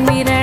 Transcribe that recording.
me there.